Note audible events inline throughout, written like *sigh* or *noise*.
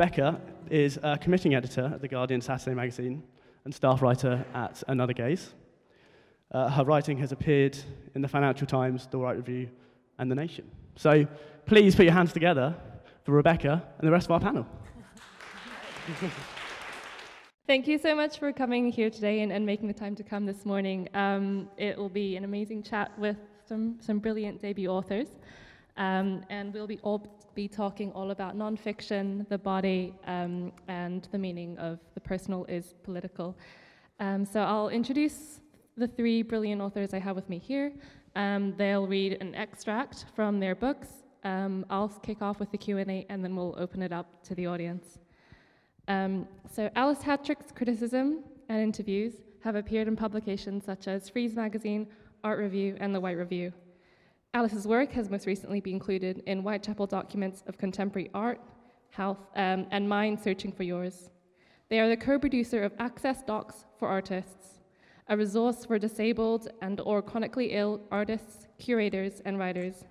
Rebecca is a committing editor at The Guardian Saturday magazine and staff writer at Another Gaze. Uh, her writing has appeared in the Financial Times, The White Review, and The Nation. So please put your hands together for Rebecca and the rest of our panel. *laughs* Thank you so much for coming here today and, and making the time to come this morning. Um, it will be an amazing chat with some, some brilliant debut authors. Um, and we'll be all be talking all about nonfiction, the body, um, and the meaning of the personal is political. Um, so I'll introduce the three brilliant authors I have with me here. Um, they'll read an extract from their books. Um, I'll kick off with the Q&A, and then we'll open it up to the audience. Um, so Alice Hattrick's criticism and interviews have appeared in publications such as Frieze Magazine, Art Review, and The White Review. Alice's work has most recently been included in Whitechapel Documents of Contemporary Art, Health, um, and Mind Searching for Yours. They are the co-producer of Access Docs for Artists, a resource for disabled and or chronically ill artists, curators, and writers,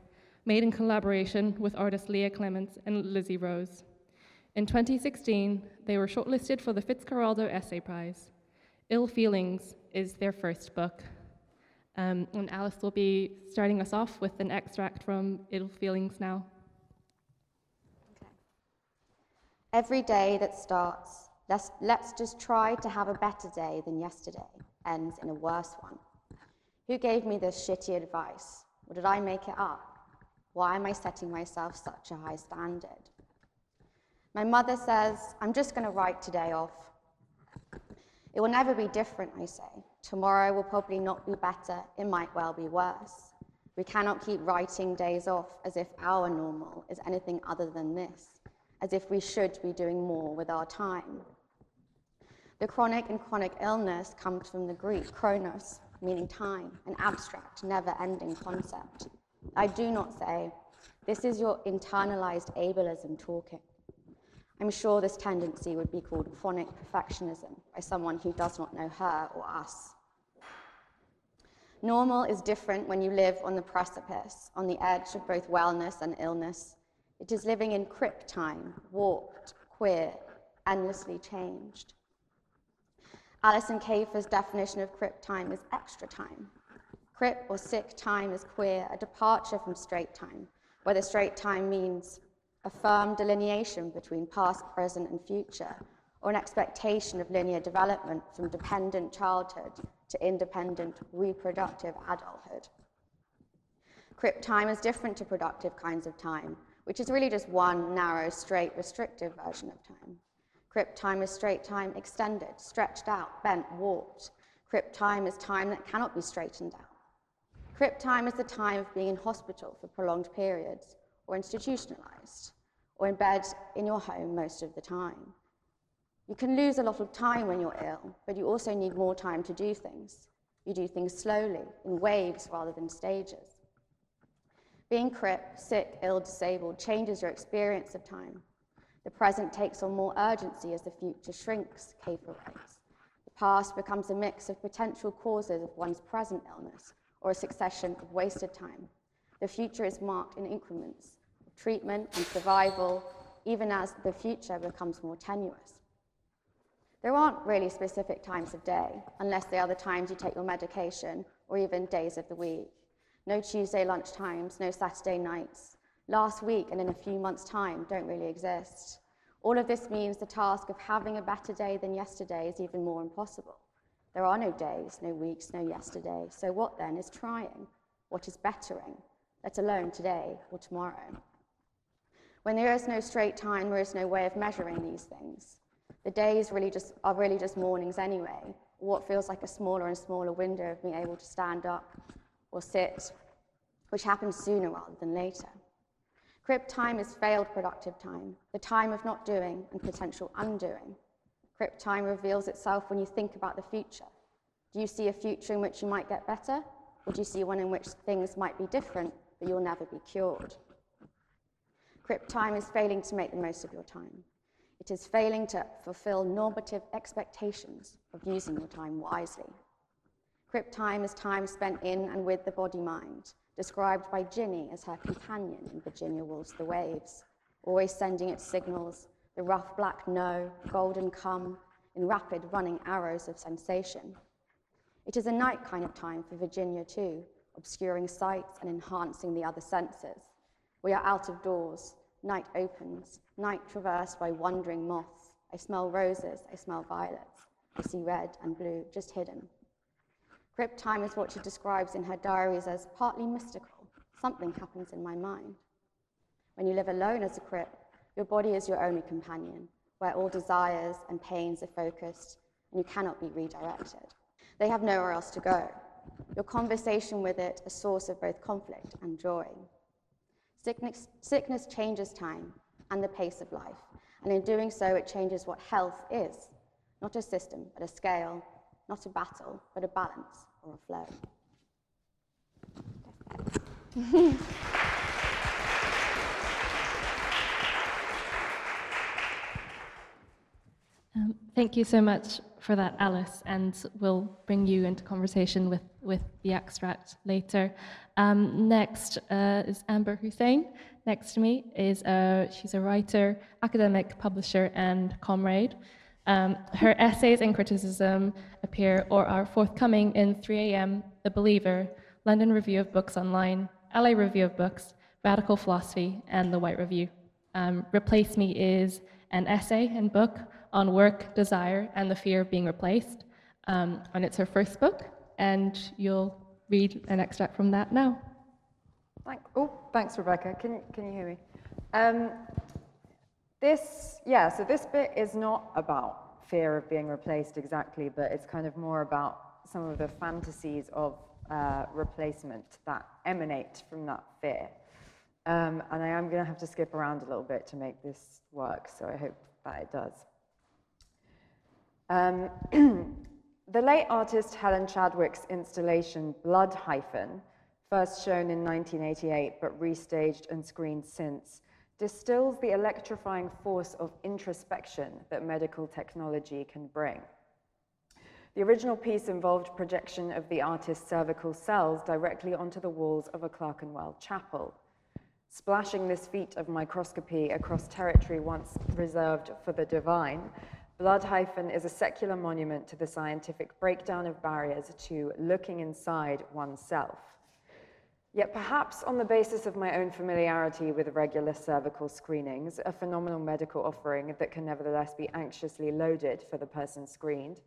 made in collaboration with artists Leah Clements and Lizzie Rose. In 2016, they were shortlisted for the Fitzcarraldo Essay Prize. Ill Feelings is their first book. Um, and Alice will be starting us off with an extract from Ill Feelings now. Okay. Every day that starts, let's, let's just try to have a better day than yesterday, ends in a worse one. Who gave me this shitty advice? Or did I make it up? Why am I setting myself such a high standard? My mother says, I'm just going to write today off. It will never be different, I say. Tomorrow will probably not be better, it might well be worse. We cannot keep writing days off as if our normal is anything other than this, as if we should be doing more with our time. The chronic and chronic illness comes from the Greek chronos, meaning time, an abstract, never ending concept. I do not say, this is your internalized ableism talking. I'm sure this tendency would be called chronic perfectionism by someone who does not know her or us. Normal is different when you live on the precipice, on the edge of both wellness and illness. It is living in crip time, warped, queer, endlessly changed. Alison Kafer's definition of crip time is extra time. Crip or sick time is queer, a departure from straight time, whether straight time means a firm delineation between past, present, and future, or an expectation of linear development from dependent childhood to independent reproductive adulthood. Crip time is different to productive kinds of time, which is really just one narrow, straight, restrictive version of time. Crip time is straight time extended, stretched out, bent, warped. Crip time is time that cannot be straightened out. Crip time is the time of being in hospital for prolonged periods, or institutionalized, or in bed in your home most of the time. You can lose a lot of time when you're ill, but you also need more time to do things. You do things slowly, in waves rather than stages. Being crip, sick, ill, disabled changes your experience of time. The present takes on more urgency as the future shrinks, Kafer writes. The past becomes a mix of potential causes of one's present illness or a succession of wasted time. The future is marked in increments, treatment, and survival, even as the future becomes more tenuous. There aren't really specific times of day, unless they are the times you take your medication or even days of the week. No Tuesday lunchtimes, no Saturday nights. Last week and in a few months' time don't really exist. All of this means the task of having a better day than yesterday is even more impossible. There are no days, no weeks, no yesterday. So what then is trying? What is bettering, let alone today or tomorrow? When there is no straight time, there is no way of measuring these things. The days really just are really just mornings anyway, what feels like a smaller and smaller window of being able to stand up or sit, which happens sooner rather than later. Crip time is failed productive time, the time of not doing and potential undoing. Crip time reveals itself when you think about the future. Do you see a future in which you might get better, or do you see one in which things might be different, but you'll never be cured? Crip time is failing to make the most of your time. It is failing to fulfill normative expectations of using your time wisely. Crip time is time spent in and with the body mind, described by Jinny as her companion in Virginia Woolf's The Waves, always sending its signals, the rough black no, golden come, in rapid running arrows of sensation. It is a night kind of time for Virginia, too, obscuring sights and enhancing the other senses. We are out of doors. Night opens, night traversed by wandering moths. I smell roses, I smell violets. I see red and blue, just hidden. Crip time is what she describes in her diaries as partly mystical. Something happens in my mind. When you live alone as a crip, your body is your only companion, where all desires and pains are focused and you cannot be redirected. They have nowhere else to go. Your conversation with it, a source of both conflict and joy. Sickness, sickness changes time and the pace of life, and in doing so, it changes what health is. Not a system, but a scale, not a battle, but a balance or a flow. *laughs* Um, thank you so much for that, Alice, and we'll bring you into conversation with, with the extract later. Um, next uh, is Amber Hussain. Next to me is uh, she's a writer, academic, publisher, and comrade. Um, her essays and criticism appear or are forthcoming in 3am, The Believer, London Review of Books Online, LA Review of Books, Radical Philosophy, and The White Review. Um, Replace Me is an essay and book on work, desire, and the fear of being replaced. Um, and it's her first book, and you'll read an extract from that now. Thank, oh, thanks, Rebecca. Can you, can you hear me? Um, this, yeah, so this bit is not about fear of being replaced exactly, but it's kind of more about some of the fantasies of uh, replacement that emanate from that fear. Um, and I am going to have to skip around a little bit to make this work, so I hope that it does. Um, *clears throat* the late artist Helen Chadwick's installation, Blood Hyphen, first shown in 1988 but restaged and screened since, distills the electrifying force of introspection that medical technology can bring. The original piece involved projection of the artist's cervical cells directly onto the walls of a Clerkenwell chapel. Splashing this feat of microscopy across territory once reserved for the divine, Blood Hyphen is a secular monument to the scientific breakdown of barriers to looking inside oneself. Yet perhaps on the basis of my own familiarity with regular cervical screenings, a phenomenal medical offering that can nevertheless be anxiously loaded for the person screened,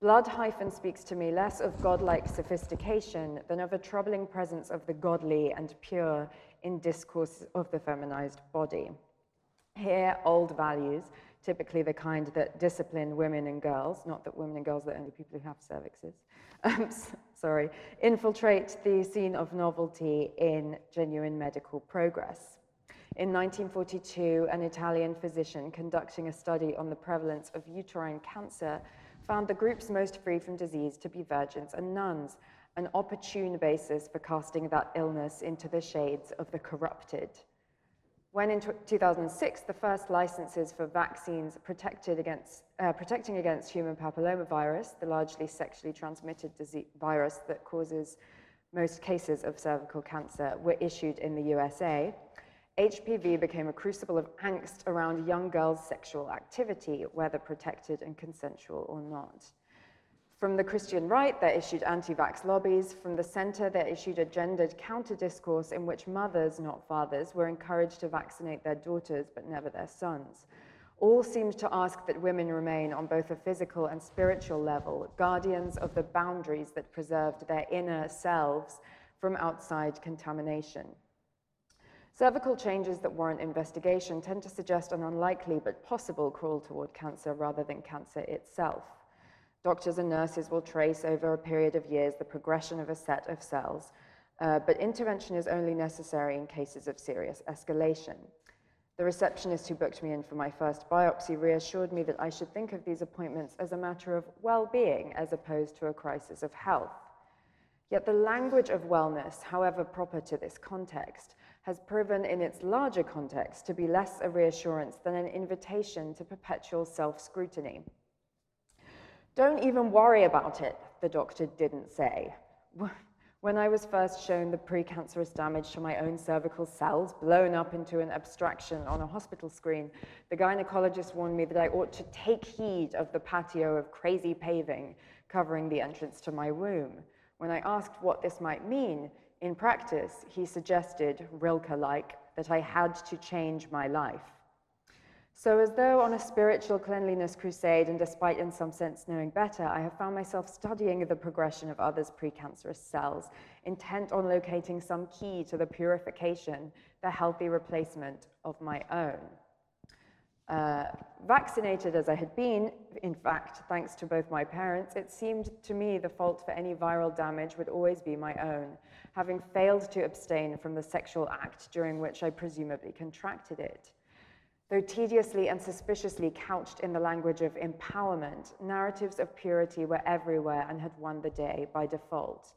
Blood hyphen speaks to me less of godlike sophistication than of a troubling presence of the godly and pure in discourse of the feminized body. Here, old values, typically the kind that discipline women and girls, not that women and girls are the only people who have cervixes, *laughs* um, sorry, infiltrate the scene of novelty in genuine medical progress. In 1942, an Italian physician conducting a study on the prevalence of uterine cancer found the groups most free from disease to be virgins and nuns, an opportune basis for casting that illness into the shades of the corrupted. When in 2006, the first licenses for vaccines against, uh, protecting against human papillomavirus, the largely sexually transmitted disease, virus that causes most cases of cervical cancer, were issued in the USA, HPV became a crucible of angst around young girls' sexual activity, whether protected and consensual or not. From the Christian right, they issued anti vax lobbies. From the center, they issued a gendered counter discourse in which mothers, not fathers, were encouraged to vaccinate their daughters but never their sons. All seemed to ask that women remain, on both a physical and spiritual level, guardians of the boundaries that preserved their inner selves from outside contamination. Cervical changes that warrant investigation tend to suggest an unlikely but possible crawl toward cancer rather than cancer itself. Doctors and nurses will trace over a period of years the progression of a set of cells, uh, but intervention is only necessary in cases of serious escalation. The receptionist who booked me in for my first biopsy reassured me that I should think of these appointments as a matter of well being as opposed to a crisis of health. Yet the language of wellness, however proper to this context, has proven in its larger context to be less a reassurance than an invitation to perpetual self scrutiny. Don't even worry about it, the doctor didn't say. When I was first shown the precancerous damage to my own cervical cells blown up into an abstraction on a hospital screen, the gynecologist warned me that I ought to take heed of the patio of crazy paving covering the entrance to my womb. When I asked what this might mean, in practice, he suggested, Rilke like, that I had to change my life. So, as though on a spiritual cleanliness crusade, and despite in some sense knowing better, I have found myself studying the progression of others' precancerous cells, intent on locating some key to the purification, the healthy replacement of my own. Uh, vaccinated as I had been, in fact, thanks to both my parents, it seemed to me the fault for any viral damage would always be my own, having failed to abstain from the sexual act during which I presumably contracted it. Though tediously and suspiciously couched in the language of empowerment, narratives of purity were everywhere and had won the day by default.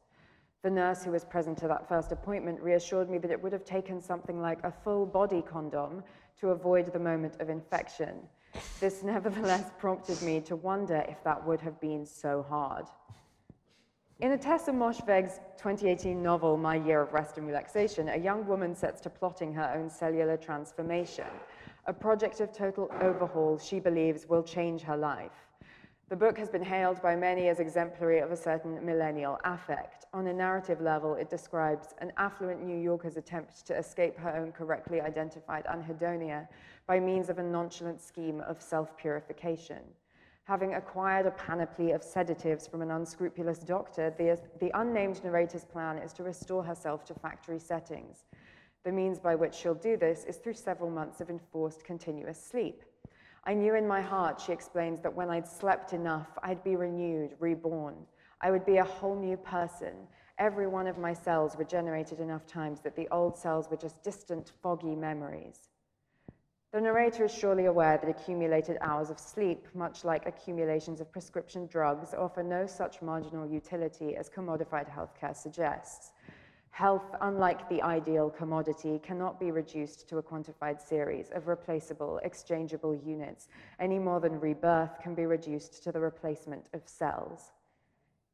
The nurse who was present to that first appointment reassured me that it would have taken something like a full body condom to avoid the moment of infection. This *laughs* nevertheless prompted me to wonder if that would have been so hard. In Ottessa Moshfegh's 2018 novel, My Year of Rest and Relaxation, a young woman sets to plotting her own cellular transformation a project of total overhaul she believes will change her life. The book has been hailed by many as exemplary of a certain millennial affect. On a narrative level, it describes an affluent New Yorker's attempt to escape her own correctly identified anhedonia by means of a nonchalant scheme of self purification. Having acquired a panoply of sedatives from an unscrupulous doctor, the, the unnamed narrator's plan is to restore herself to factory settings. The means by which she'll do this is through several months of enforced continuous sleep. I knew in my heart, she explains, that when I'd slept enough, I'd be renewed, reborn. I would be a whole new person. Every one of my cells regenerated enough times that the old cells were just distant, foggy memories. The narrator is surely aware that accumulated hours of sleep, much like accumulations of prescription drugs, offer no such marginal utility as commodified healthcare suggests. Health, unlike the ideal commodity, cannot be reduced to a quantified series of replaceable, exchangeable units, any more than rebirth can be reduced to the replacement of cells.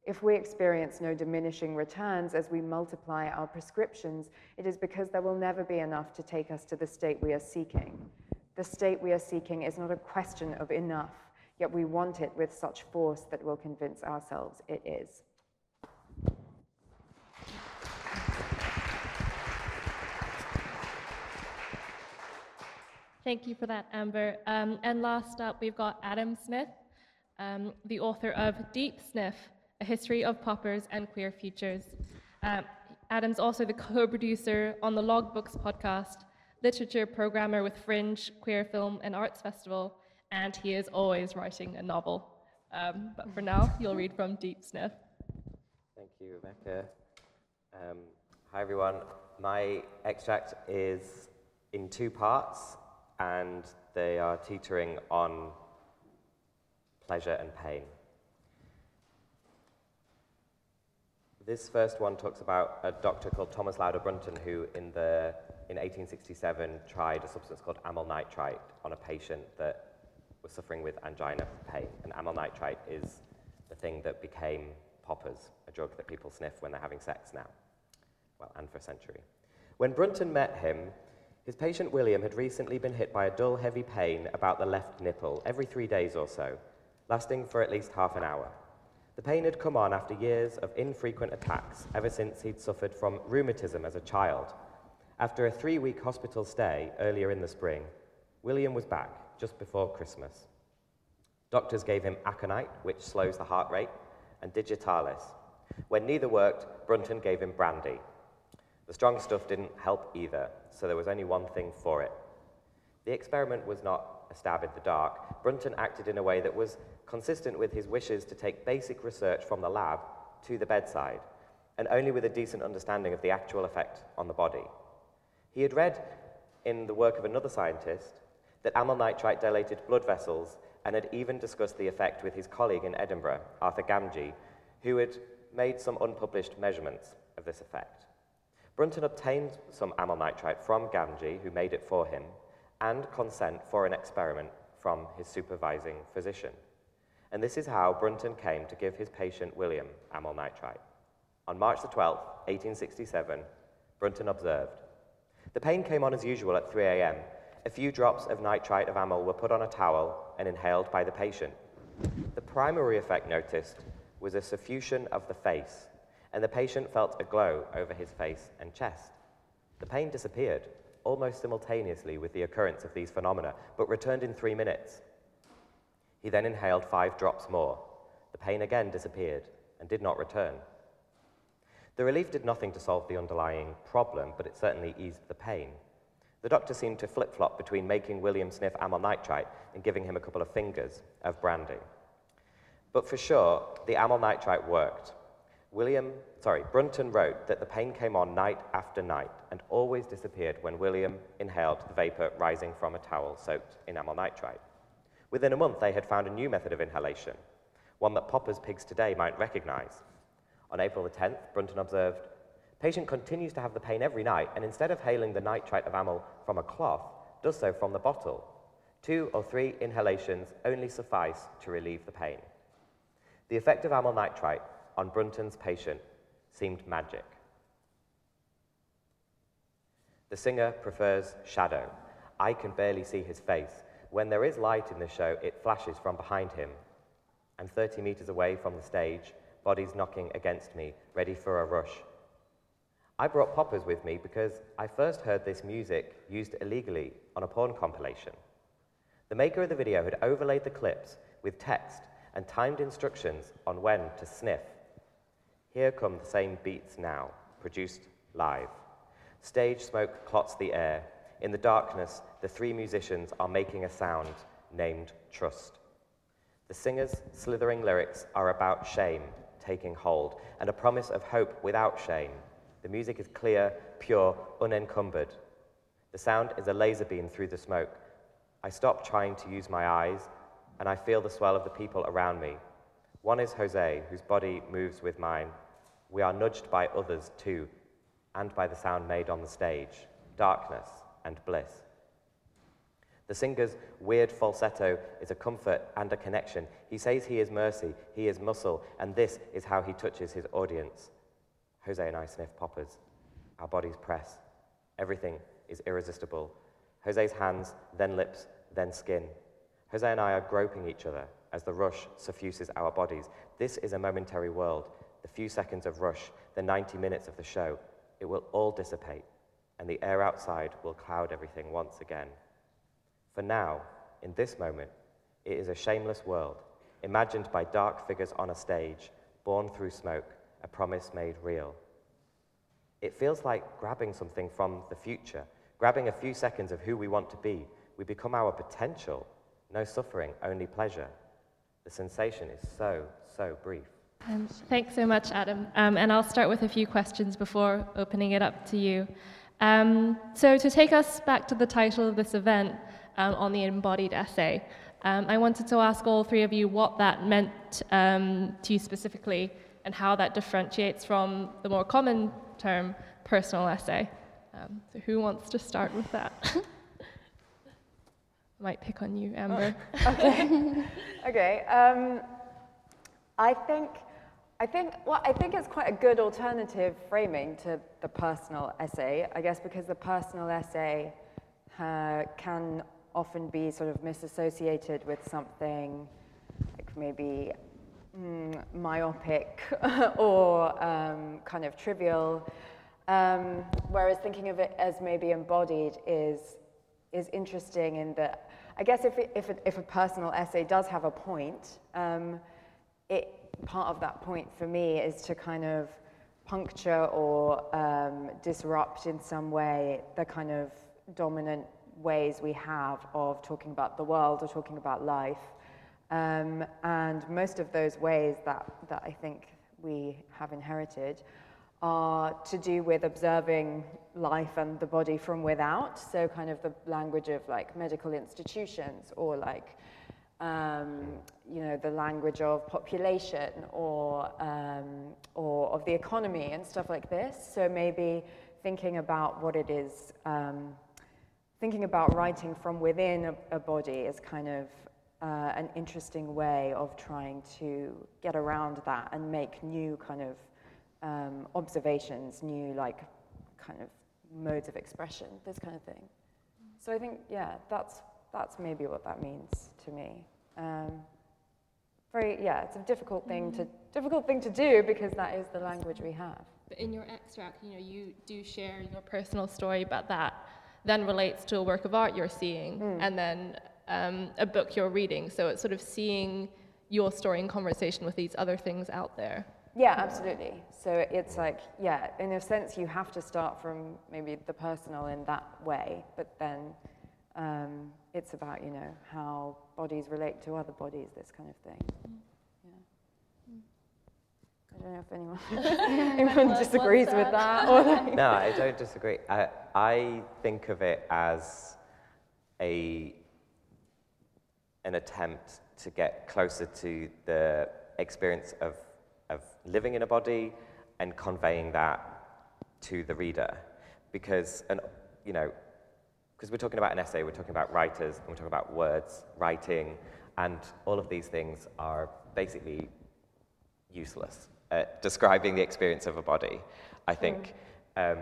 If we experience no diminishing returns as we multiply our prescriptions, it is because there will never be enough to take us to the state we are seeking. The state we are seeking is not a question of enough, yet we want it with such force that we'll convince ourselves it is. Thank you for that, Amber. Um, and last up, we've got Adam Zmith, um, the author of Deep Sniff, A History of Poppers and Queer Futures. Um, Adam's also the co-producer on the Logbooks podcast, literature programmer with Fringe, Queer Film and Arts Festival, and he is always writing a novel. Um, but for now, you'll read from Deep Sniff. Thank you, Rebecca. Um, hi, everyone. My extract is in two parts and they are teetering on pleasure and pain. This first one talks about a doctor called Thomas Lauder Brunton who, in, the, in 1867, tried a substance called amyl nitrite on a patient that was suffering with angina pain. And amyl nitrite is the thing that became poppers, a drug that people sniff when they're having sex now. Well, and for a century. When Brunton met him, his patient William had recently been hit by a dull, heavy pain about the left nipple every three days or so, lasting for at least half an hour. The pain had come on after years of infrequent attacks ever since he'd suffered from rheumatism as a child. After a three week hospital stay earlier in the spring, William was back just before Christmas. Doctors gave him aconite, which slows the heart rate, and digitalis. When neither worked, Brunton gave him brandy, the strong stuff didn't help either, so there was only one thing for it. The experiment was not a stab in the dark. Brunton acted in a way that was consistent with his wishes to take basic research from the lab to the bedside, and only with a decent understanding of the actual effect on the body. He had read in the work of another scientist that amyl nitrite dilated blood vessels and had even discussed the effect with his colleague in Edinburgh, Arthur Gamgee, who had made some unpublished measurements of this effect. Brunton obtained some amyl nitrite from Gamgee, who made it for him, and consent for an experiment from his supervising physician. And this is how Brunton came to give his patient William amyl nitrite. On March the 12th, 1867, Brunton observed The pain came on as usual at 3 a.m. A few drops of nitrite of amyl were put on a towel and inhaled by the patient. The primary effect noticed was a suffusion of the face, and the patient felt a glow over his face and chest. The pain disappeared almost simultaneously with the occurrence of these phenomena, but returned in three minutes. He then inhaled five drops more. The pain again disappeared and did not return. The relief did nothing to solve the underlying problem, but it certainly eased the pain. The doctor seemed to flip flop between making William sniff amyl nitrite and giving him a couple of fingers of brandy. But for sure, the amyl nitrite worked. William, sorry, Brunton wrote that the pain came on night after night and always disappeared when William inhaled the vapor rising from a towel soaked in amyl nitrite. Within a month, they had found a new method of inhalation, one that poppers pigs today might recognize. On April the 10th, Brunton observed, patient continues to have the pain every night and instead of hailing the nitrite of amyl from a cloth, does so from the bottle. Two or three inhalations only suffice to relieve the pain. The effect of amyl nitrite on Brunton's patient seemed magic. The singer prefers shadow. I can barely see his face. When there is light in the show, it flashes from behind him. I'm 30 meters away from the stage, bodies knocking against me, ready for a rush. I brought poppers with me because I first heard this music used illegally on a porn compilation. The maker of the video had overlaid the clips with text and timed instructions on when to sniff. Here come the same beats now, produced live. Stage smoke clots the air. In the darkness, the three musicians are making a sound named Trust. The singer's slithering lyrics are about shame taking hold and a promise of hope without shame. The music is clear, pure, unencumbered. The sound is a laser beam through the smoke. I stop trying to use my eyes, and I feel the swell of the people around me. One is Jose, whose body moves with mine. We are nudged by others too, and by the sound made on the stage darkness and bliss. The singer's weird falsetto is a comfort and a connection. He says he is mercy, he is muscle, and this is how he touches his audience. Jose and I sniff poppers. Our bodies press. Everything is irresistible. Jose's hands, then lips, then skin. Jose and I are groping each other as the rush suffuses our bodies. This is a momentary world. The few seconds of rush, the 90 minutes of the show, it will all dissipate, and the air outside will cloud everything once again. For now, in this moment, it is a shameless world, imagined by dark figures on a stage, born through smoke, a promise made real. It feels like grabbing something from the future, grabbing a few seconds of who we want to be. We become our potential. No suffering, only pleasure. The sensation is so, so brief. Um, thanks so much, Adam. Um, and I'll start with a few questions before opening it up to you. Um, so, to take us back to the title of this event um, on the embodied essay, um, I wanted to ask all three of you what that meant um, to you specifically and how that differentiates from the more common term personal essay. so, who wants to start with that? *laughs* Might pick on you, Amber. Oh, okay. *laughs* okay. I think I think, well, I think it's quite a good alternative framing to the personal essay, I guess, because the personal essay uh, can often be sort of misassociated with something like maybe mm, myopic *laughs* or um, kind of trivial, um, whereas thinking of it as maybe embodied is, is interesting in that, I guess if, if, if a personal essay does have a point, um, it part of that point for me is to kind of puncture or um, disrupt in some way the kind of dominant ways we have of talking about the world or talking about life. Um, and most of those ways that, that I think we have inherited are to do with observing life and the body from without. So, kind of the language of like medical institutions or like um, you know, the language of population or, um, or of the economy and stuff like this. So maybe thinking about what it is, um, thinking about writing from within a, a body is kind of uh, an interesting way of trying to get around that and make new kind of um, observations, new like kind of modes of expression, this kind of thing. So I think, yeah, that's, that's maybe what that means to me. Um, very, yeah, it's a difficult thing to difficult thing to do because that is the language we have. But in your extract, you know, you do share your personal story, but that then relates to a work of art you're seeing, and then um, a book you're reading. So it's sort of seeing your story in conversation with these other things out there. Yeah, absolutely. So it's like, yeah, in a sense, you have to start from maybe the personal in that way, but then um, it's about, you know, how bodies relate to other bodies, this kind of thing. Yeah. I don't know if anyone, *laughs* *laughs* anyone What- disagrees what's with that? that. Or like, No, I don't disagree. I, I think of it as a an attempt to get closer to the experience of, of living in a body and conveying that to the reader. Because, and, you know, because we're talking about an essay, we're talking about writers, and we're talking about words, writing, and all of these things are basically useless at describing the experience of a body, I think. Um,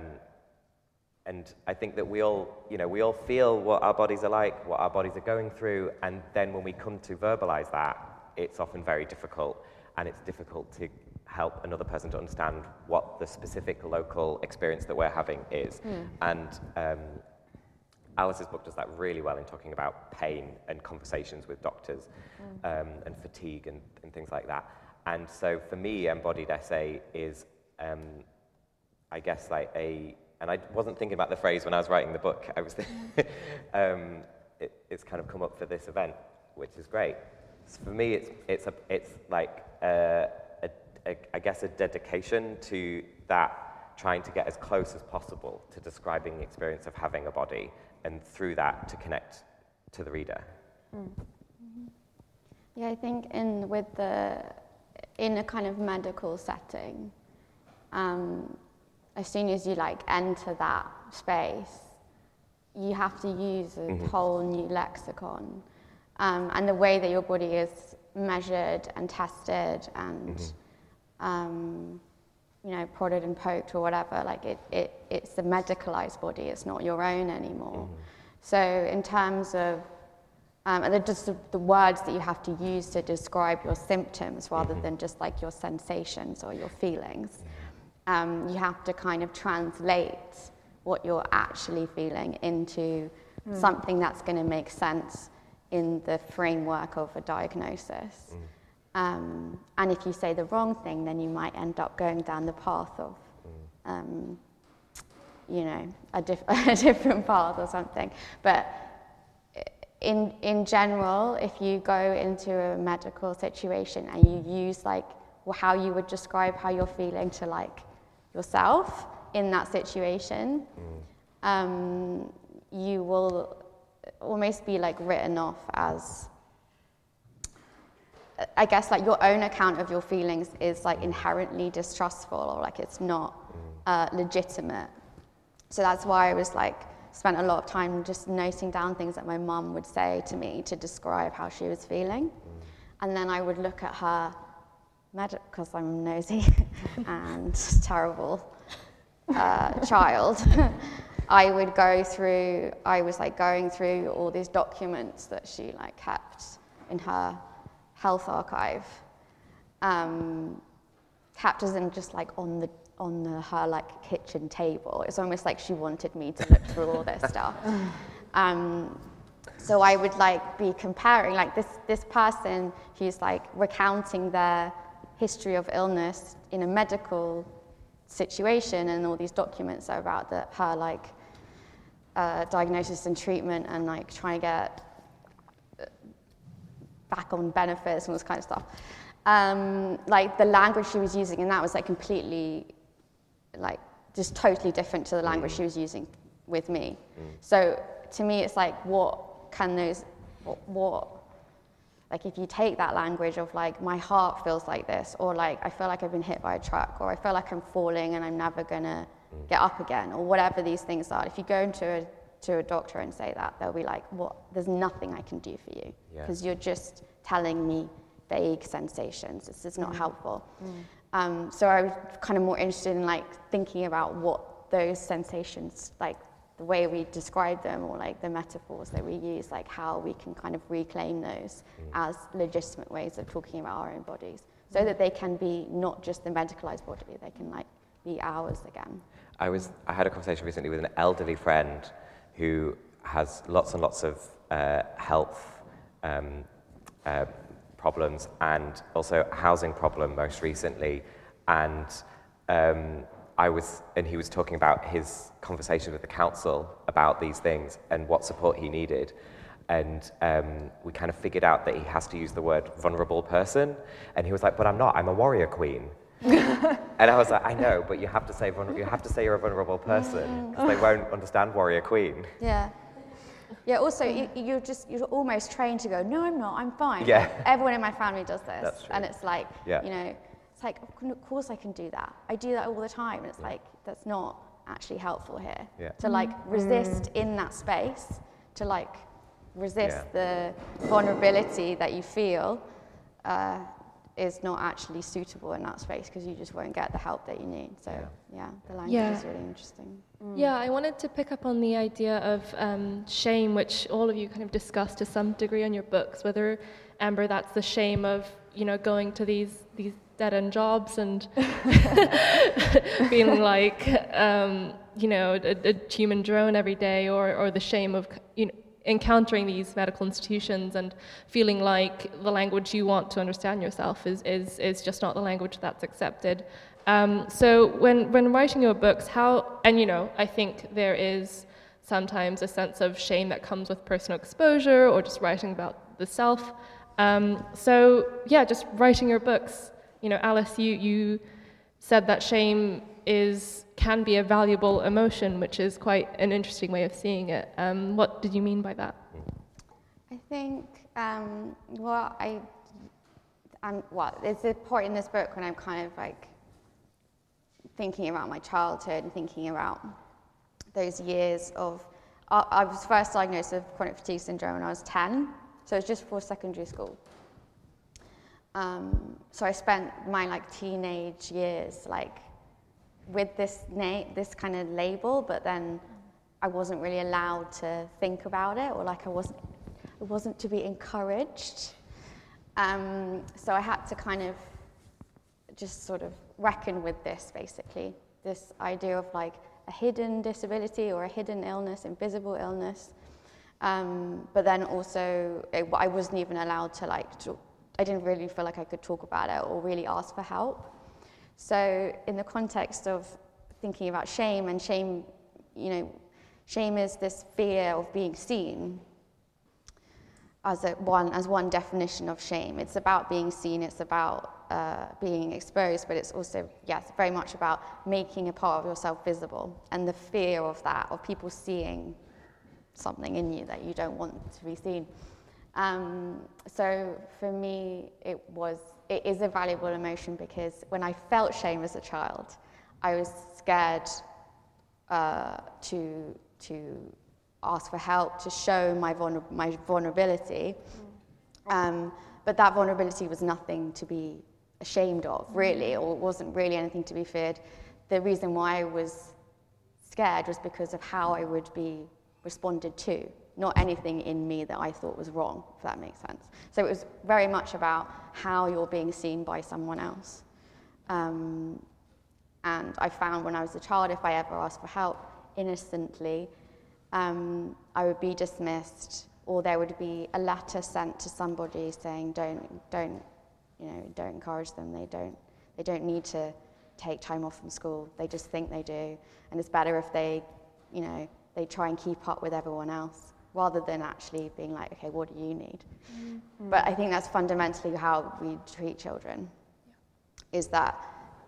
and I think that we all, you know, we all feel what our bodies are like, what our bodies are going through, and then when we come to verbalize that, it's often very difficult, and it's difficult to help another person to understand what the specific local experience that we're having is. And um, Alice's book does that really well in talking about pain and conversations with doctors um, and fatigue and, and things like that. And so for me, embodied essay is, um, I guess, like a, and I wasn't thinking about the phrase when I was writing the book. I was, *laughs* um, it, it's kind of come up for this event, which is great. So for me, it's, it's, a, it's like, a, a, a, I guess, a dedication to that, trying to get as close as possible to describing the experience of having a body, and through that to connect to the reader. Yeah, I think in with the in a kind of medical setting, um, as soon as you like enter that space, you have to use a whole new lexicon, um, and the way that your body is measured and tested and um, you know prodded and poked or whatever. Like it, it it's a medicalized body. It's not your own anymore. Mm-hmm. So in terms of um, and they're just the, the words that you have to use to describe your symptoms rather mm-hmm. than just like your sensations or your feelings. Mm-hmm. Um, you have to kind of translate what you're actually feeling into mm. something that's going to make sense in the framework of a diagnosis. Mm. Um, and if you say the wrong thing, then you might end up going down the path of, um, you know, a, diff- *laughs* a different path or something. But in, in general, if you go into a medical situation and you use like how you would describe how you're feeling to like yourself in that situation, um, you will almost be like written off as I guess like your own account of your feelings is like inherently distrustful or like it's not uh, legitimate. So that's why I was like spent a lot of time just noting down things that my mum would say to me to describe how she was feeling, and then I would look at her because I'm nosy *laughs* and terrible uh, child. *laughs* I would go through. I was like going through all these documents that she like kept in her health archive, um, in just like on the on the, her like kitchen table. It's almost like she wanted me to look through all this stuff. *laughs* Um, so I would like be comparing like this this person who's like recounting their history of illness in a medical situation, and all these documents are about the, her like uh, diagnosis and treatment, and like trying to get back on benefits and all this kind of stuff. Um, like the language she was using, and that was like completely, like just totally different to the language mm. she was using with me. Mm. So to me, it's like, what can those, what, what, like if you take that language of like my heart feels like this, or like I feel like I've been hit by a truck, or I feel like I'm falling and I'm never gonna mm. get up again, or whatever these things are. If you go into a to a doctor and say that, they'll be like, "What? There's nothing I can do for you Yeah. because you're just telling me vague sensations. This is not mm. helpful." Mm. Um, so I was kind of more interested in like thinking about what those sensations, like the way we describe them or like the metaphors that we use, like how we can kind of reclaim those mm. as legitimate ways of talking about our own bodies so that they can be not just the medicalized body, they can like be ours again. I was I had a conversation recently with an elderly friend who has lots and lots of uh, health um, uh, problems and also a housing problem most recently, and um, I was and he was talking about his conversation with the council about these things and what support he needed. And um, we kind of figured out that he has to use the word vulnerable person. And he was like, But I'm not, I'm a warrior queen. *laughs* and I was like, I know, but you have to say vulner- you have to say you're a vulnerable person because they won't understand warrior queen. Yeah. Yeah, also, you, you're just, you're almost trained to go, no, I'm not, I'm fine. Yeah. Like, everyone in my family does this. That's true. And it's like, Yeah. you know, it's like, of course I can do that. I do that all the time. And it's like, that's not actually helpful here. Yeah. To like resist in that space, to like resist Yeah. the vulnerability that you feel uh, is not actually suitable in that space because you just won't get the help that you need. So, Yeah. yeah, the language Yeah. is really interesting. Yeah, I wanted to pick up on the idea of um, shame, which all of you kind of discussed to some degree on your books. Whether Amber, that's the shame of you know going to these these dead end jobs and *laughs* being *laughs* like um, you know a, a human drone every day, or or the shame of you know encountering these medical institutions and feeling like the language you want to understand yourself is is is just not the language that's accepted. Um, so when, when writing your books, how, and you know, I think there is sometimes a sense of shame that comes with personal exposure or just writing about the self. Um, so yeah, just writing your books. You know, Alice, you, you said that shame is, can be a valuable emotion, which is quite an interesting way of seeing it. Um, what did you mean by that? I think, um, well, I, I'm, well, there's a point in this book when I'm kind of like thinking about my childhood and thinking about those years of, I, I was first diagnosed with chronic fatigue syndrome when I was 10, so it was just before secondary school. Um, so I spent my like teenage years like with this name, this kind of label, but then I wasn't really allowed to think about it, or like I wasn't, wasn't to be encouraged. Um, so I had to kind of just sort of reckon with this, basically, this idea of like a hidden disability or a hidden illness, invisible illness. Um, but then also, it, I wasn't even allowed to like. To, I didn't really feel like I could talk about it or really ask for help. So, in the context of thinking about shame, and shame, you know, shame is this fear of being seen as, a one, as one definition of shame. It's about being seen, it's about uh, being exposed, but it's also, yes, very much about making a part of yourself visible and the fear of that, of people seeing something in you that you don't want to be seen. Um, so for me, it was, it is a valuable emotion because when I felt shame as a child, I was scared uh, to, to ask for help, to show my, vulner- my vulnerability. Um, but that vulnerability was nothing to be ashamed of, really, or it wasn't really anything to be feared. The reason why I was scared was because of how I would be responded to, not anything in me that I thought was wrong, if that makes sense. So it was very much about how you're being seen by someone else. Um, and I found when I was a child, if I ever asked for help innocently, um, I would be dismissed, or there would be a letter sent to somebody saying, "Don't, don't, you know, don't encourage them. They don't, they don't need to take time off from school. They just think they do, and it's better if they, you know, they try and keep up with everyone else." Rather than actually being like, okay, what do you need? Mm-hmm. But I think that's fundamentally how we treat children. Is that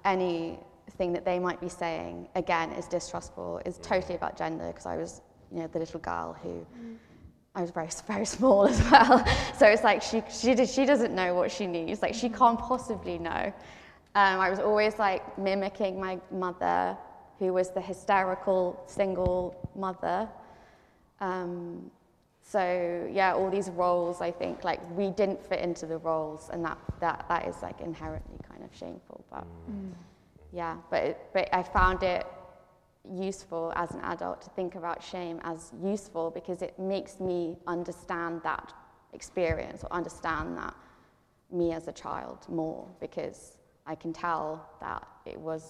anything that they might be saying, again, is distrustful, is totally about gender, because I was, you know, the little girl who, mm-hmm. I was very, *laughs* very small as well. *laughs* so it's like she, she, she doesn't know what she needs, like she can't mm-hmm. possibly know. Um, I was always like mimicking my mother, who was the hysterical single mother. Um, so yeah, all these roles, I think, like we didn't fit into the roles, and that that that is like inherently kind of shameful. But yeah, but it, but I found it useful as an adult to think about shame as useful because it makes me understand that experience or understand that me as a child more because I can tell that it was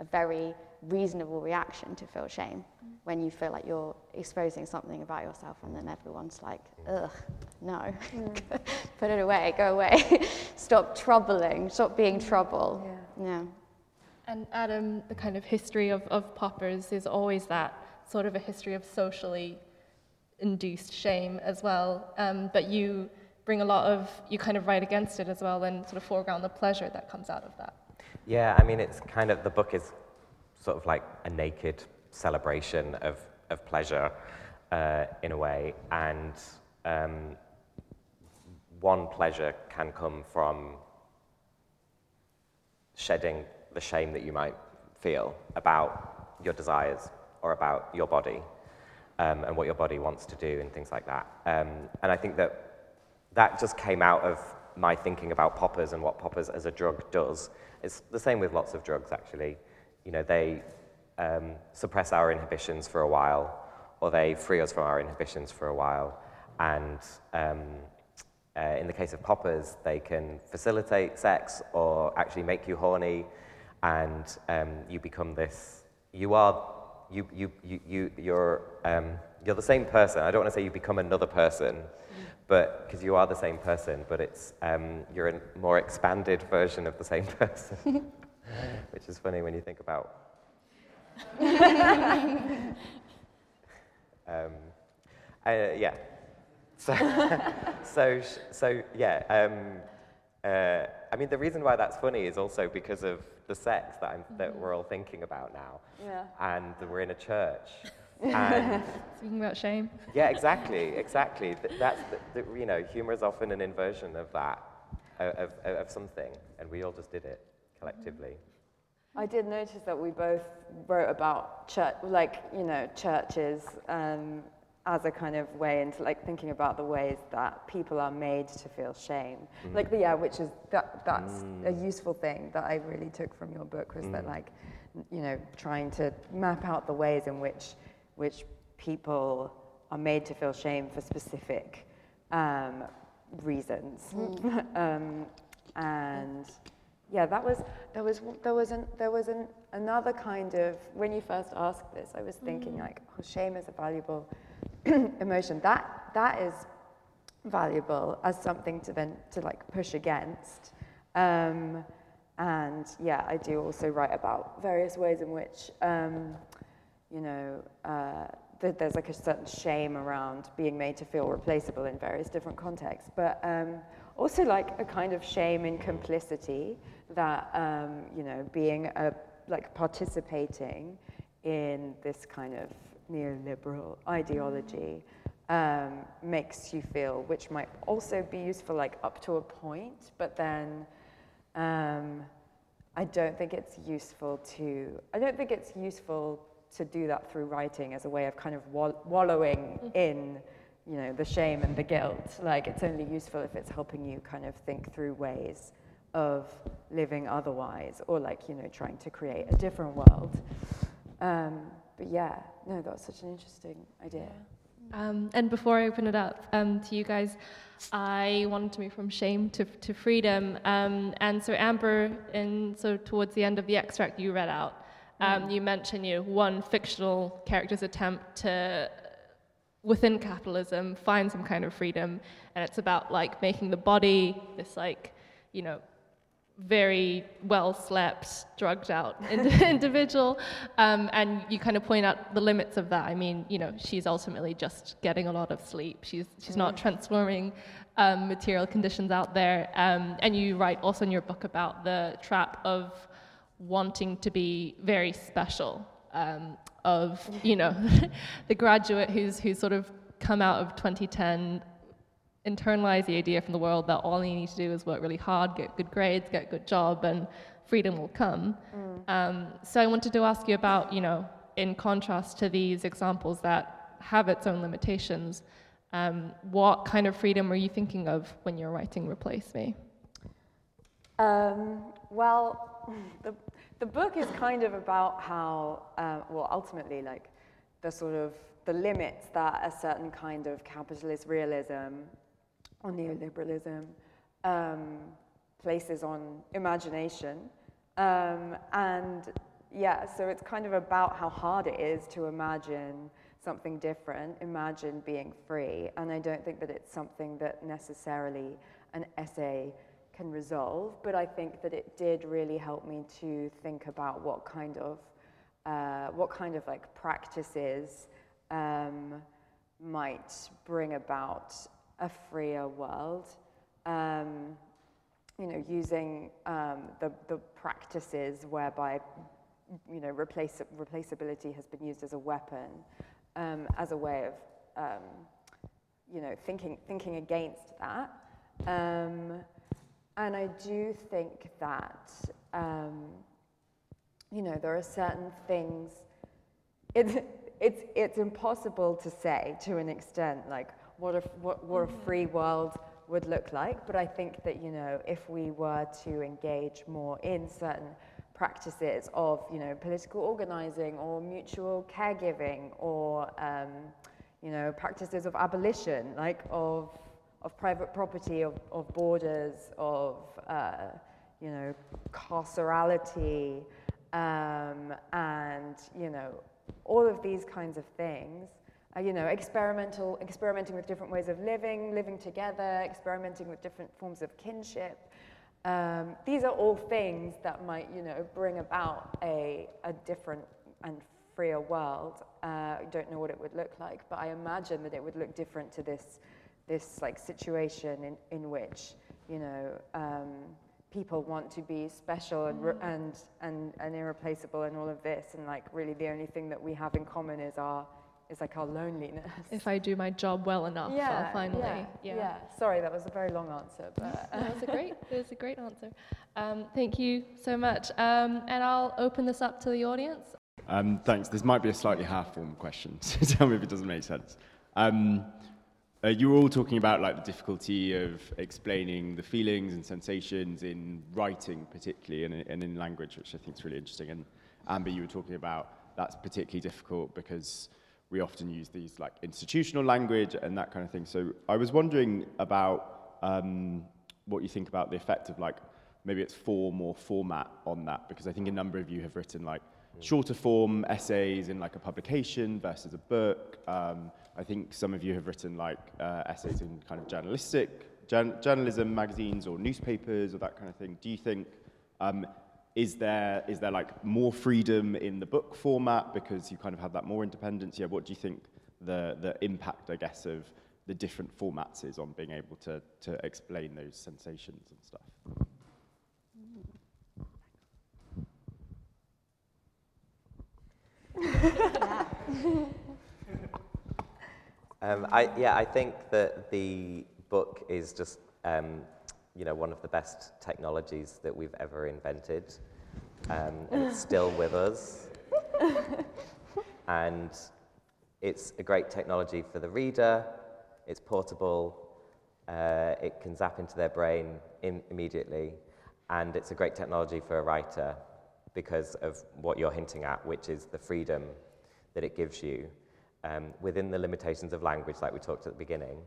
a very reasonable reaction to feel shame when you feel like you're exposing something about yourself and then everyone's like, ugh, no, *laughs* put it away, go away, *laughs* stop troubling, stop being trouble. Yeah. And Adam, the kind of history of, of poppers is always that sort of a history of socially induced shame as well. Um, but you bring a lot of, you kind of write against it as well and sort of foreground the pleasure that comes out of that. Yeah, I mean, it's kind of, the book is sort of like a naked celebration of, of pleasure uh, in a way. And um, one pleasure can come from shedding the shame that you might feel about your desires or about your body um, and what your body wants to do and things like that. Um, and I think that that just came out of my thinking about poppers and what poppers as a drug does. It's the same with lots of drugs, actually. You know, they um, suppress our inhibitions for a while, or they free us from our inhibitions for a while. And um, uh, in the case of poppers, they can facilitate sex or actually make you horny, and um, you become this. You are you you you you you're um, you're the same person. I don't want to say you become another person, but because you are the same person, but it's um, you're a more expanded version of the same *laughs* person, *laughs* which is funny when you think about. *laughs* *laughs* um, uh, yeah. So, so, so yeah. Um, uh, I mean, the reason why that's funny is also because of the sex that, I'm, that we're all thinking about now. Yeah. And we're in a church. And Speaking about shame. yeah, exactly, exactly. Th- That's the, the, you know, humor is often an inversion of that, of, of, of something, and we all just did it collectively. I did notice that we both wrote about church, like you know, churches um, as a kind of way into like thinking about the ways that people are made to feel shame. Like, yeah, which is that that's a useful thing that I really took from your book was that like, you know, trying to map out the ways in which which people are made to feel shame for specific um, reasons. *laughs* um, and yeah, that was there was there was an, there was an, another kind of when you first asked this, I was thinking like, oh, shame is a valuable *clears throat* emotion. That that is valuable as something to then to like push against. Um, and yeah, I do also write about various ways in which um, you know uh, th- there's like a certain shame around being made to feel replaceable in various different contexts, but um, also like a kind of shame in complicity that um, you know being a like participating in this kind of neoliberal ideology um, makes you feel, which might also be useful like up to a point, but then um, I don't think it's useful to. I don't think it's useful to do that through writing as a way of kind of wall- wallowing in, you know, the shame and the guilt. Like it's only useful if it's helping you kind of think through ways of living otherwise, or like you know, trying to create a different world. Um, but yeah, no, that was such an interesting idea. Um, and before I open it up um, to you guys, I wanted to move from shame to, to freedom. Um, and so, Amber, in so towards the end of the extract you read out, um, you mentioned you know, one fictional character's attempt to, within capitalism, find some kind of freedom, and it's about like making the body this like, you know, very well slept, drugged out *laughs* ind- *laughs* individual. Um, and you kind of point out the limits of that. I mean, you know, she's ultimately just getting a lot of sleep. She's, she's not transforming um, material conditions out there. Um, and you write also in your book about the trap of wanting to be very special. Um, of you know, *laughs* the graduate who's who's sort of come out of 2010 internalize the idea from the world that all you need to do is work really hard, get good grades, get a good job, and freedom will come. Um, so I wanted to ask you about, you know, in contrast to these examples that have its own limitations, Um, what kind of freedom were you thinking of when you're writing Replace Me? Um, well, *laughs* the, the book is kind of about how, uh, well, ultimately, like the sort of the limits that a certain kind of capitalist realism or neoliberalism um, places on imagination. Um, and yeah, so it's kind of about how hard it is to imagine something different, imagine being free. And I don't think that it's something that necessarily an essay can resolve, but I think that it did really help me to think about what kind of uh, what kind of like practices um, might bring about a freer world. Um, you know, using um, the, the practices whereby you know, replace, replaceability has been used as a weapon, um, as a way of, um, you know, thinking, thinking against that. And I do think that, um, you know, there are certain things, it's, it's, it's impossible to say to an extent, like, what a, what, what a mm-hmm. free world would look like. But I think that, you know, if we were to engage more in certain practices of, you know, political organizing or mutual caregiving or, um, you know, practices of abolition, like of, of private property, of, of borders, of, uh, you know, carcerality, um, and, you know, all of these kinds of things, uh, you know, experimental, experimenting with different ways of living, living together, experimenting with different forms of kinship, um, these are all things that might, you know, bring about a, a different and freer world. Uh, I don't know what it would look like, but I imagine that it would look different to this, this like situation in, in which, you know, um, people want to be special and, mm. and, and, and irreplaceable and all of this, and like really the only thing that we have in common is our is like our loneliness. If I do my job well enough, yeah, I'll finally. Yeah, yeah. yeah. Sorry, that was a very long answer, but *laughs* that was a *laughs* great. It was a great answer. Um, thank you so much, um, and I'll open this up to the audience. Um, thanks. This might be a slightly half-formed question, *laughs* so tell me if it doesn't make sense. Um, uh, you were all talking about like the difficulty of explaining the feelings and sensations in writing, particularly, and, and in language, which I think is really interesting. And Amber, you were talking about that's particularly difficult because we often use these like institutional language and that kind of thing. So I was wondering about um, what you think about the effect of like maybe it's form or format on that because I think a number of you have written like shorter form essays in like a publication versus a book. Um, I think some of you have written like uh, essays in kind of journalistic journalism magazines or newspapers or that kind of thing. Do you think um, is there is there like more freedom in the book format because you kind of have that more independence? Yeah, what do you think the the impact, I guess, of the different formats is on being able to to explain those sensations and stuff? *laughs* um, I, yeah, I think that the book is just um, you know, one of the best technologies that we've ever invented. Um, and it's still with us. *laughs* and it's a great technology for the reader. It's portable. Uh, it can zap into their brain in, immediately. And it's a great technology for a writer because of what you're hinting at, which is the freedom that it gives you um, within the limitations of language, like we talked at the beginning.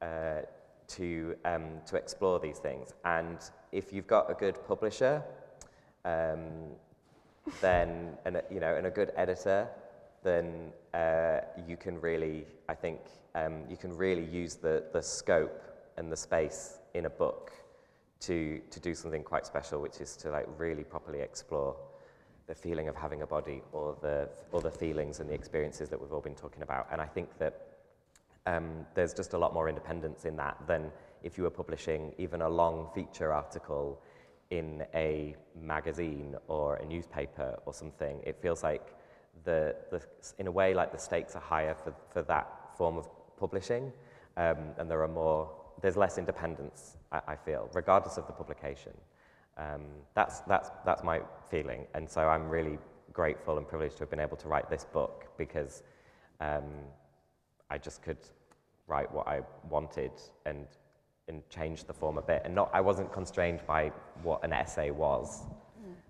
Uh, to, um, to explore these things. And if you've got a good publisher, um, then, and, you know, and a good editor, then uh, you can really, I think, um, you can really use the, the scope and the space in a book to, to do something quite special, which is to like really properly explore the feeling of having a body or the, or the feelings and the experiences that we've all been talking about. And I think that um, there's just a lot more independence in that than if you were publishing even a long feature article in a magazine or a newspaper or something. It feels like the, the in a way, like the stakes are higher for, for that form of publishing, um, and there are more, there's less independence, I, I feel, regardless of the publication. Um, that's, that's, that's my feeling, and so I'm really grateful and privileged to have been able to write this book because um, I just could write what I wanted and and change the form a bit. And not, I wasn't constrained by what an essay was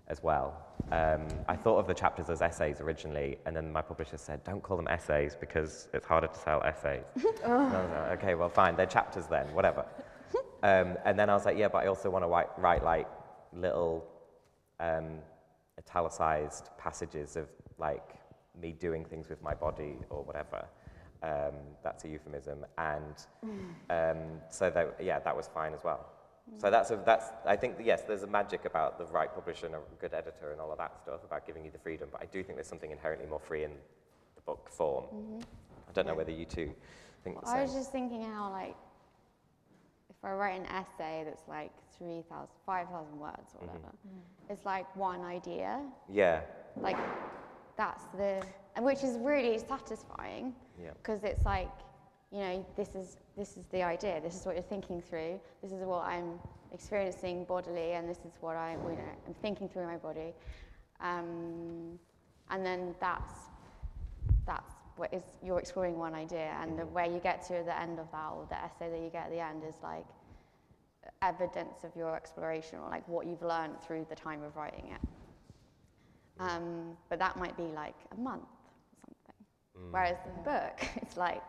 as well. Um, I thought of the chapters as essays originally, and then my publisher said, don't call them essays because it's harder to sell essays. *laughs* Was like, okay, well, fine, they're chapters then, whatever. *laughs* um, and then I was like, yeah, but I also want to write, write like little um, italicized passages of like me doing things with my body or whatever. Um, that's a euphemism, and um, so that yeah, that was fine as well. So that's a, that's I think yes, there's a magic about the right publisher and a good editor and all of that stuff about giving you the freedom. But I do think there's something inherently more free in the book form. I don't know whether you two think the I was just thinking how, like, if I write an essay that's like 3,000, 5,000 words or Mm-hmm. whatever, it's like one idea. Yeah, Like, that's the, and which is really satisfying yeah, because it's like, you know, this is, this is the idea, this is what you're thinking through, this is what I'm experiencing bodily, and this is what I'm, you know, I'm thinking through my body. Um, and then that's, that's what is, you're exploring one idea, and the mm-hmm. where you get to at the end of that, or the essay that you get at the end, is like evidence of your exploration, or like what you've learned through the time of writing it. Mm-hmm. Um, but that might be like a month or something. Mm. Whereas the book, *laughs* it's like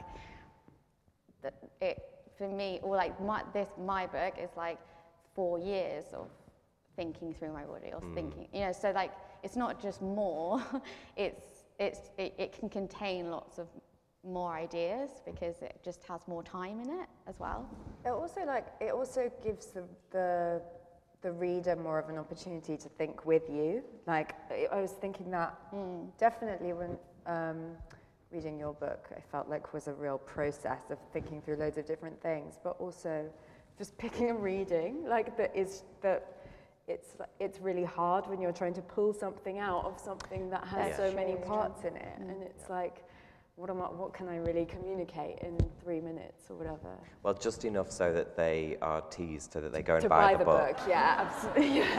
the, it for me, or like my, this my book is like four years of thinking through my body or mm. thinking, you know. So like it's not just more; *laughs* it's it's it, it can contain lots of more ideas because it just has more time in it as well. It also like it also gives the, the the reader more of an opportunity to think with you. Like I- was thinking that definitely when um, reading your book, I felt like was a real process of thinking through loads of different things, but also just picking and reading. Like that is that. It's, it's really hard when you're trying to pull something out of something that has That's so many true, yeah. parts in it, mm-hmm. and it's like, what am I, what can I really communicate in three minutes or whatever? well, just enough so that they are teased, so that they go and to buy, buy, the book. Yeah, absolutely. *laughs*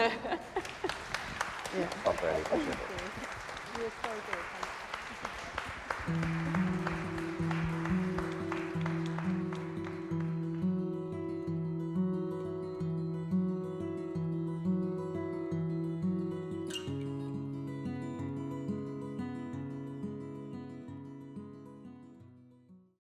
Yeah. Of early publishing. *laughs* You were so good.